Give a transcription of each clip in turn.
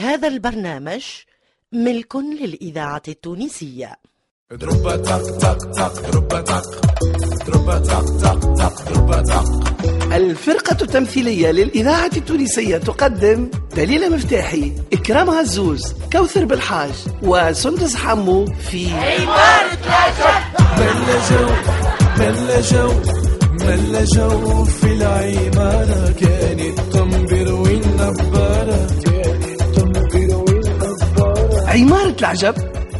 هذا البرنامج ملك للإذاعة التونسية. دروبا تق تق تق دروبا تق. دروبا تق تق تق دروبا تق. الفرقة التمثيلية للإذاعة التونسية تقدم دليلة مفتاحي إكرام عزوز كوثر بالحاج وسندس حمو في ملا جو ملا جو ملا جو في العمارة كانت العجب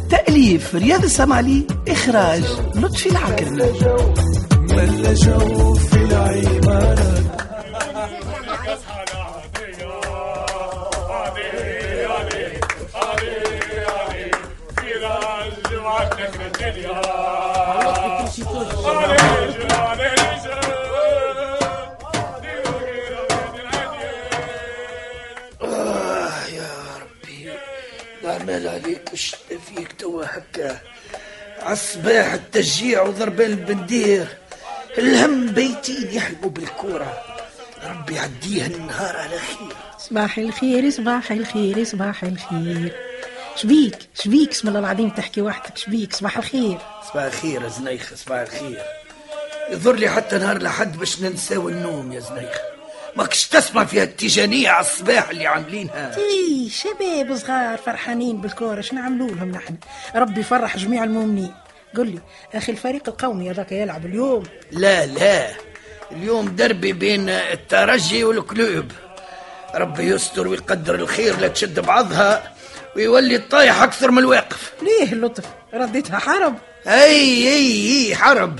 تأليف رياض السمعلي إخراج لطفي العكرمي ملا جو في العمارة عليك مش فيك توا هكا. عالصباح التشجيع وضربان البندير. الهم بيتين يحلموا بالكورة. ربي يعديها النهار على خير. صباح الخير صباح الخير صباح الخير. شبيك شبيك اسم الله العظيم تحكي وحدك. شبيك صباح الخير. صباح الخير يا زنيخة صباح الخير. يظهر لي حتى نهار لحد باش ننساو النوم يا زنيخة. ماكش تسمع فيها التيجانية على الصباح اللي عاملينها. اي شباب صغار فرحانين بالكورة. شنو نعملوا لهم نحن؟ ربي يفرح جميع المؤمنين. قل لي أخي الفريق القومي هذاك يلعب اليوم؟ لا لا. اليوم دربي بين الترجي والكلوب ربي يستر ويقدر الخير لا تشد بعضها ويولي الطايح أكثر من الواقف. ليه اللطف؟ رديتها حرب. أي أي أي حرب.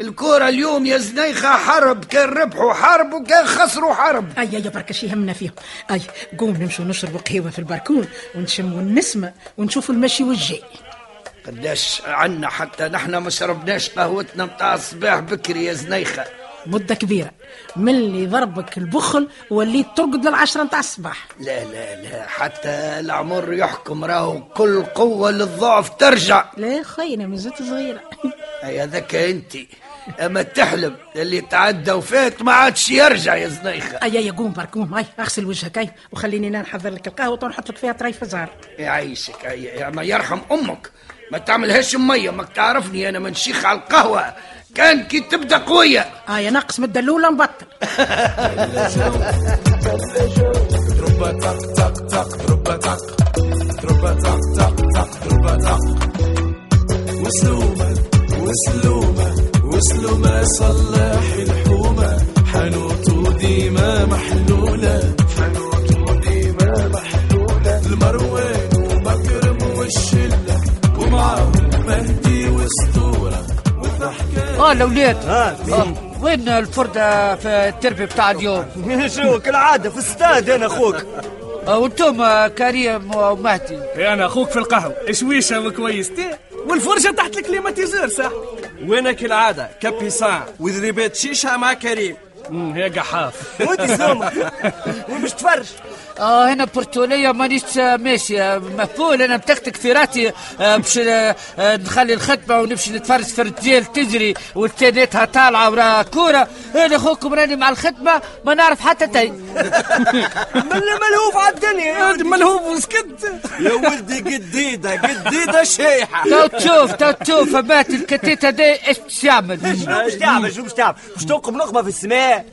الكورة اليوم يا زنيخة حرب كان ربحوا حرب وكان خسروا حرب أي أي بركة شي يهمنا فيهم أي قوم نمشوا نشربوا قهوة في الباركون ونشموا النسمة ونشوفوا المشي والجاي. قداش عنا حتى نحن ما شربناش قهوتنا متاع الصباح بكري يا زنيخة. مدة كبيرة. من اللي ضربك البخل وليت ترقد للعشرة نتاع الصباح. لا لا لا حتى العمر يحكم راهو. كل قوة للضعف ترجع. لا خينا من زلت صغيرة. أي هذاك انت أما تحلم اللي تعدى وفات ما عادش يرجع يا زنيخة. أي أي قوم بركوم أي أغسل وجهك أي وخليني أنا نحضر لك القهوة ونحط لك فيها طريف زهر يعيشك أي يا ما يرحم أمك. ما تعملهاش مية ماك تعرفني أنا منشيخ على القهوة. كان كي تبدأ قوية. أي ناقص من الدلولة نبطل وسلومة وسلومة صلح الحومة. حنوته ديما محلولة. حنوته ديما محلولة. المروان ومكرم والشلة. ومعاهم المهدي واسطورة. وضحكة آه الاولاد آه. وين الفردة في التربي بتاع اليوم؟ شو كالعادة في استاد أنا أخوك. آه وأنتم آه، كريم ومهدي. أنا أخوك في القهوة. شويشه وكويس؟ والفرشة تحت الكليماتيزور صح؟ وين كالعادة كابيسان وذريبات شيشة مع كريم. يا قحاف ودي سومة وين باش تفرج. آه هنا برتولية مانيش آه، ماشي آه، مفول أنا بتكتك في راتي آه، باش نخلي الخدمة ونمشي نتفرج في الرجال تجري والتانيتها طالعة ورا كورة. أنا اخوكم راني مع الخدمة ما نعرف حتى تي من ملهوف على الدنيا؟ هاد ملهوب وسكت. يا ولدي قديدة قديدة شيحة. تو تشوف تو تشوف مات الكتيتة دي إيش باش يعمل؟ إيش تعمل؟ شو باش تعمل؟ باش تنقب نقبة في السماء.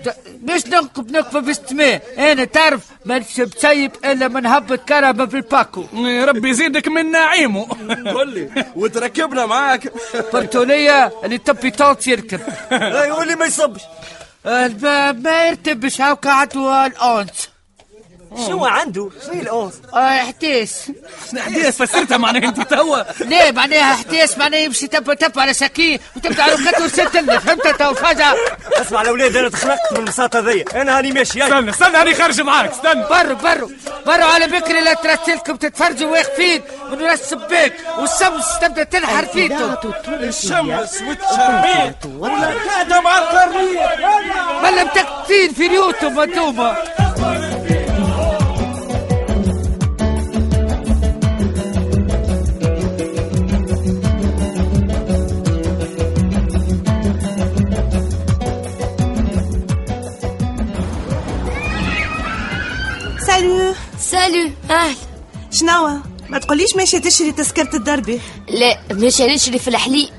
مش ننقب نقفة في السماء. أنا تعرف مانيش بسيب إلا من هبة كرهبة في الباكو. ربي يزيدك من نعيمه. قول لي وتركبنا معاك. برتولية اللي تبي توت يركب. إي واللي ما يصبش. الباب ما يرتبش هاكا عدو الأونس. شنو عنده؟ شنو الأنس آه احتيس حديث فسرتها معناها أنت توا. ليه معناها احتيس معناها يمشي تب تب على سكين وتبدأ على ركبته وستلنا فهمت؟ تو فجأة. اسمع الاولاد أنا تخنقت من البساطة ذي أنا هاني ماشي. استنى استنى أنا خارج معاك استنى. برو برو. برو على بكري لا ترسلكم تتفرجوا واقفين من راس السباك والشمس تبدأ تنحر فيكم الشمس والتشربيت ولا قاعدة مع القرية بلا متكتين في ريوتهم انتوما سالو سالو أهلا شنو ما تقوليش ماشي تشري تذكرة الدربي. لا مش نشري في الحليب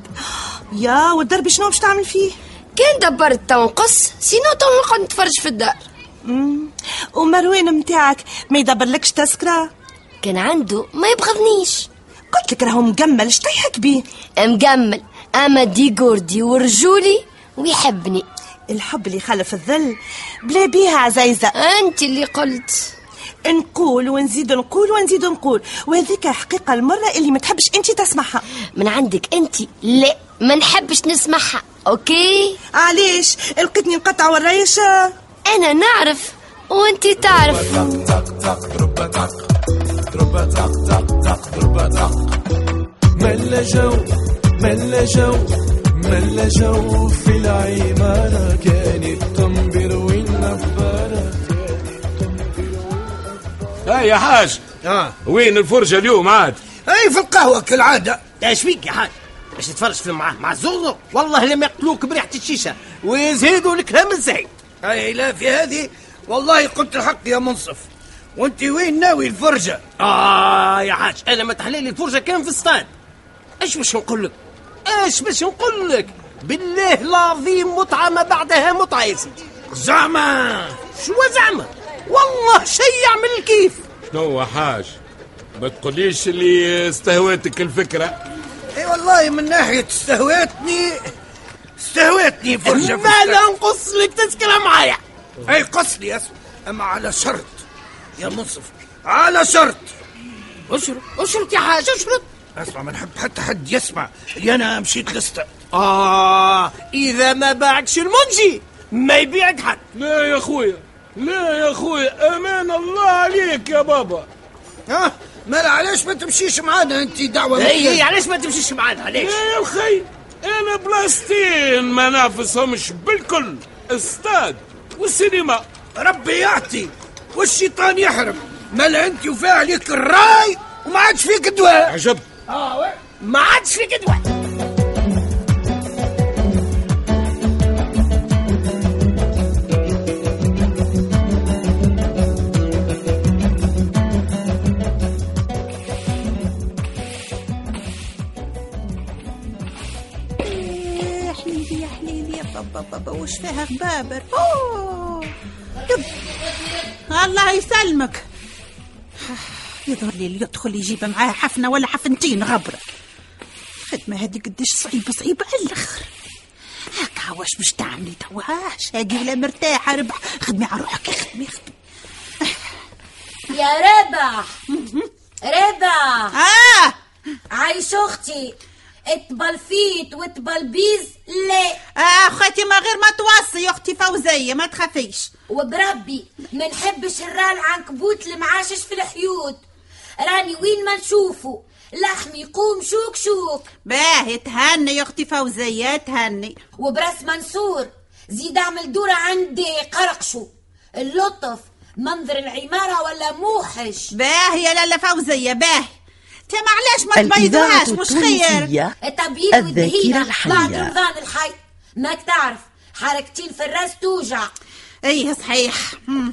يا والدربي شنو باش تعمل فيه؟ كان دبرت تو نقص sinon تو نقعد نتفرج في الدار. ومروان متاعك ما يدبرلكش تذكرة؟ كان عنده ما يبغضنيش قلت لك راهو مقمل اش طيحك بيه مقمل أما دي جوردي ورجولي ويحبني. الحب اللي خلف الظل بلا بيها عزيزة أنت اللي قلت. نقول ونزيد نقول ونزيد نقول. وهذيك حقيقة المرة اللي ما تحبش انت تسمعها. من عندك أنت؟ لا ما نحبش نسمعها أوكي؟ علاش؟ لقيتني نقطع والريشة أنا نعرف وأنت تعرف. ضربة ضربة ضربة ملا جو ملا جو ملا جو في العمارة كانت تنبر ها يا حاج. آه. وين الفرجة اليوم عاد؟ أي في القهوة كالعادة. إيش فيك يا حاج؟ باش تتفرج في مع مع الزغزغ والله لما يقتلوك بريحة الشيشة ويزيدوا لك هم الزعيم أي لا في هذه. والله قلت الحق يا منصف. وأنت وين ناوي الفرجة؟ آه يا حاج أنا ما تحليلي الفرجة كان في الصاد. إيش باش نقول لك؟ إيش باش نقول لك؟ بالله العظيم متعه ما بعدها متعه يا سيدي. زعما. شو زعما؟ والله شي يعمل الكيف. شنو حاج؟ ما تقوليش اللي استهوتك الفكرة. إي والله من ناحية استهوتني استهوتني فرجة ما. لا نقص لك تذكرة معايا. إي قص لي أسمع. أما على شرط يا منصف على شرط. أشرط أشرط يا حاج أشرط. أسمع ما نحب حتى حد يسمع. اللي أنا مشيت لسته آه إذا ما باعكش المنجي ما يبيعك حد. لا يا خويا لا يا خويا أمان الله عليك يا بابا. ها؟ مالا علاش ما تمشيش معانا أنت دعوة اي مكان؟ علاش ما تمشيش معانا؟ علاش؟ لا يا الخي أنا بلاستين ما نافسهمش بالكل. استاد والسينما. ربي يعطي والشيطان يحرم. مالا أنت وفاء عليك الراي وما عادش فيك دواء. عجب. ما عادش فيك دواء. بابا وش فيها غبابر. أوه. يب. الله يسلمك. يظهر لي اللي يدخل يجيب معاه حفنة ولا حفنتين غبرة. خدمة هذه قديش صعيبة صعيبة على الآخر. هكا واش باش تعملي تواش هادي ولا مرتاحة ربح. خدمي على روحك خدمي خدمي. يا ربح. ربح. آه! عايش أختي. اتبلفيت وتبلبيز لا. آه أختي ما غير ما توصي يا أختي فوزية ما تخافيش. وبربي ما نحبش الرال العنكبوت المعاشش في الحيوط. راني وين ما نشوفه لحم يقوم شوك شوك. باهي تهني يا أختي فوزية تهني وبراس منصور زيد أعمل دورة عندي قرقشو. اللطف منظر العمارة ولا موحش. باهي يا لالا فوزية باهي تما علاش ما تبيضوهاش؟ مش خير. التبييض الذاكرة والدهينة الحية. بعد رمضان الحي. ماك تعرف حركتين في الراس توجع. إيه صحيح. آه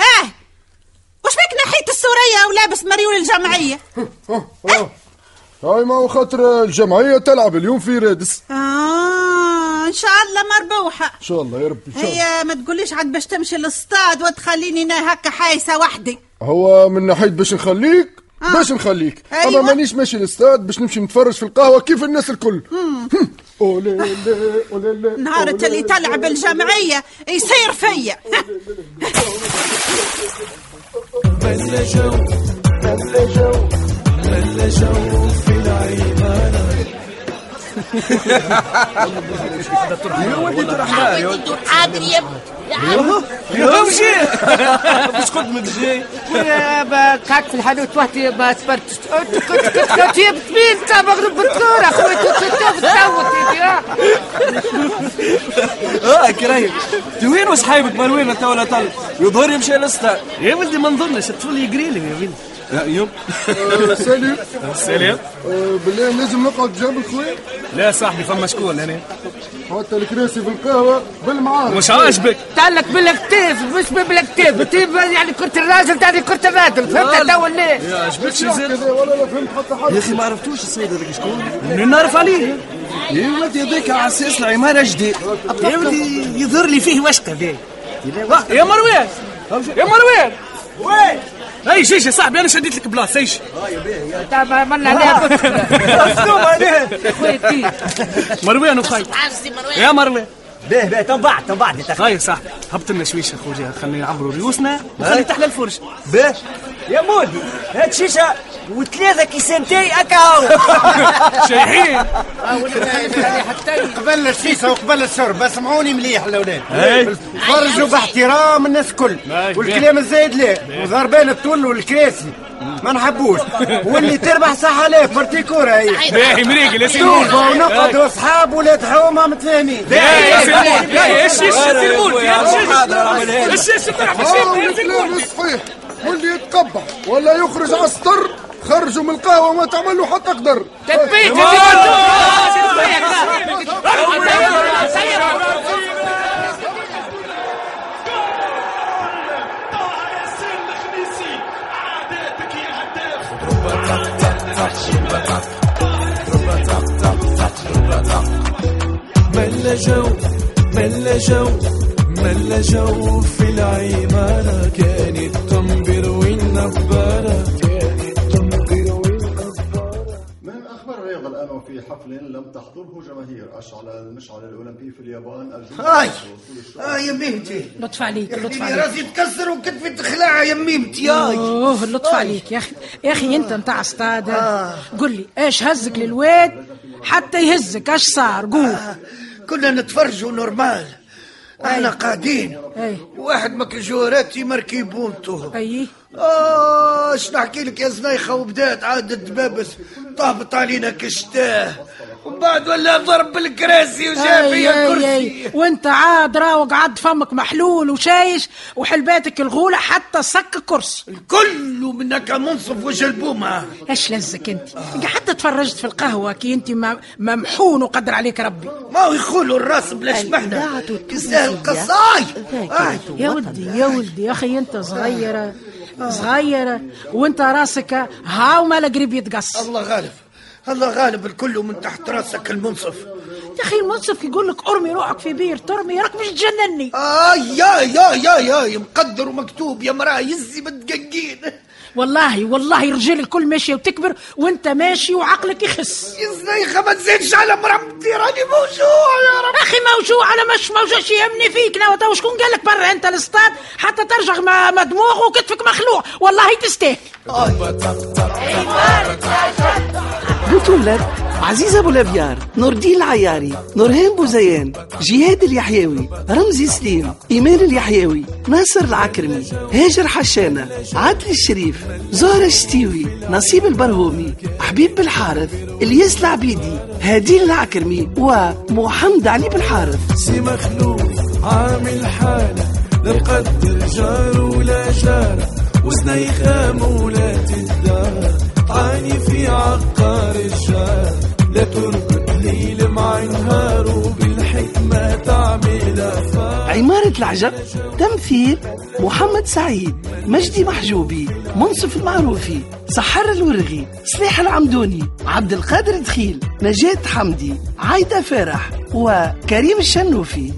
آه وش بك نحيت السورية ولابس مريول الجمعية؟ هاي ما هو خاطر الجمعية تلعب اليوم في رادس. آه إن شاء الله مربوحة. إن شاء الله يا رب إن شاء الله. هي ما تقوليش عاد باش تمشي للصطاد وتخليني أنا هكا حايسة وحدي. هو من ناحية باش نخليك باش نخليك. أيوة. اما مانيش ماشي الاستاد باش نمشي نتفرج في القهوة كيف الناس الكل. اولي لي اولي لي نهار أولي اللي لي. تلعب الجمعية يصير فيا ملا جو ملا جو ملا جو في العمارة يا ولدي الرحمن يا ولدي حاضر يا يا مشي مش قدمك جاي قعدت في الحانوت وحدي ما سبرتش كنت كنت كنت كنت جبت مين انت مغلوب بالكورة خويا كنت تصوت آه كرايم انت وين وصحايبك مال وين انت ولا طل يظهر يمشي للستاد يا ولدي ما نظنش الطفل يقري لي يا ولدي يب سلام آه، بالله لازم نقعد جنب الخوي لا صاحبي فما شكون هنا حتى الكراسي في القهوة بالمعارف مش عاجبك؟ تعلق بالاكتاف مش بالاكتاف تجيب يعني كرة الراجل تعني كرة الراجل فهمت تو ولا يا زين ولا لا فهمت حتى حاجة. يا أخي ما عرفتوش السيد هذاك شكون. من نعرف عليه. يا ولدي هذاك على أساس العمارة جديد يا ولدي يظهر لي فيه وشكه ذا يا مروان. يا مروان. وين؟ أي شيش يا صاحبي أنا شديت لك بلاصه إيش تابع من عليها مصدوم عليه. مروان وخي يا مروان. باهي باهي تنبعت تنبعت يا تخي خاي صاحبي هبط لنا شويشه خويا خلينا نعبروا ريوسنا وخلي تحلى الفرش باهي يا مودي هات شيشة وثلاثة كيسانتي أكاو. شايحين. قبل الشيشة وقبل الشرب اسمعوني مليح الأولاد. أي. فرجوا باحترام الناس الكل. والكلام الزايد لا. وضربان الطول والكراسي. ما نحبوش. واللي تربح صح عليه فرتي كورة هي. باهي مريقل يا سيمون. نوفا ونقعدوا اصحاب ولاد حومة متفاهمين. باهي يا سيمون. باهي. إيش إيش تلعب آه، والكلام الصحيح واللي يتقبح ولا يخرج على السطر خرجوا من القهوة وما تعمل له حتى قدر تبيت ملا جو ملا جو. ملا جو في العمارة كان التنبر والنبارة كان التنبر والنبارة من أخبار الرياضة الآن وفي حفل لم تحضره جماهير أشعل المشعل الأولمبي في اليابان الجمهور هاي! آه يا ميمتي لطف عليك لطف عليك. راسي تكسر وكتفي تخلع يا ميمتي أوه لطف عليك يا أخي. يا أخي أنت نتاع استاد قل لي إيش هزك للواد حتى يهزك؟ إيش صار؟ قول. كنا نتفرجوا normal. إحنا قاعدين واحد ماكل جواراتي مركي بونتو أي. اش نحكي لك يا زنيخه وبدات عاد الدبابس طابت علينا كشتاه. ومن بعد ولا ضرب بالكراسي وجاب فيا أي. وانت عاد راوق عاد فمك محلول وشايش وحلباتك الغولة حتى صك كرسي. كله منك منصف وجه البومة. إيش لزك أنت؟ حتى تفرجت في القهوة كي أنت ممحون وقدر عليك ربي. ما هو يخولوا الراس بلا شبحنا يستاهل قصاي. آه. يا ولدي يا ولدي يا أخي أنت صغيرة صغيرة وأنت راسك هاو ما قريب يتقص. الله غالب. الله غالب الكل من تحت راسك المنصف. يا أخي المنصف يقول لك أرمي روحك في بير ترمي راك مش تجنني آه يا يا يا يا مقدر ومكتوب يا مراه يزي متقنقين والله والله رجال الكل ماشية وتكبر وأنت ماشي وعقلك يخس. يا زنيخة ما تزيدش على مرمتي راني موجوع يا رب. أخي موجوع على مش موجوعش يهمني فيك. ناوى تو شكون قال لك برا؟ أنت الاستاد حتى ترجع مدموغ وكتفك مخلوع. والله تستاهل. بطولة عزيز أبو الأبيار نور الدين العياري نورهان بوزيان جهاد اليحيوي رمزي سليم إيمان اليحيوي ناصر العكرمي هاجر حشانة عادل الشريف زهرة الشتيوي نصيب البرهومي حبيب بالحارث إلياس العبيدي هادين العكرمي ومحمد علي بالحارث. سي مخلوق عامل حالة لا جار ولا جارة وزنيخة مولات الدار عاني العجب تمثيل محمد سعيد مجدي محجوبي منصف المعروفي سحر الورغي سلاح العمدوني عبد القادر دخيل نجاة حمدي عايدة فرح وكريم الشنوفي.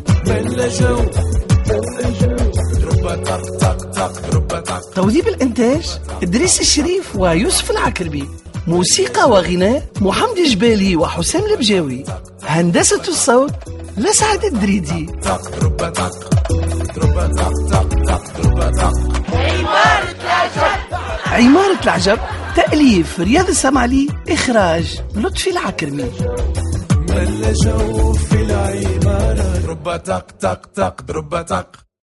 توظيف الإنتاج إدريس الشريف ويوسف العكربي. موسيقى وغناء محمد جبالي وحسام البجاوي. هندسة الصوت لسعد الدريدي. طق طق ضربة طق عمارة العجب تأليف رياض السمعلي إخراج لطفي العكرمي. ملا جو في العمارة.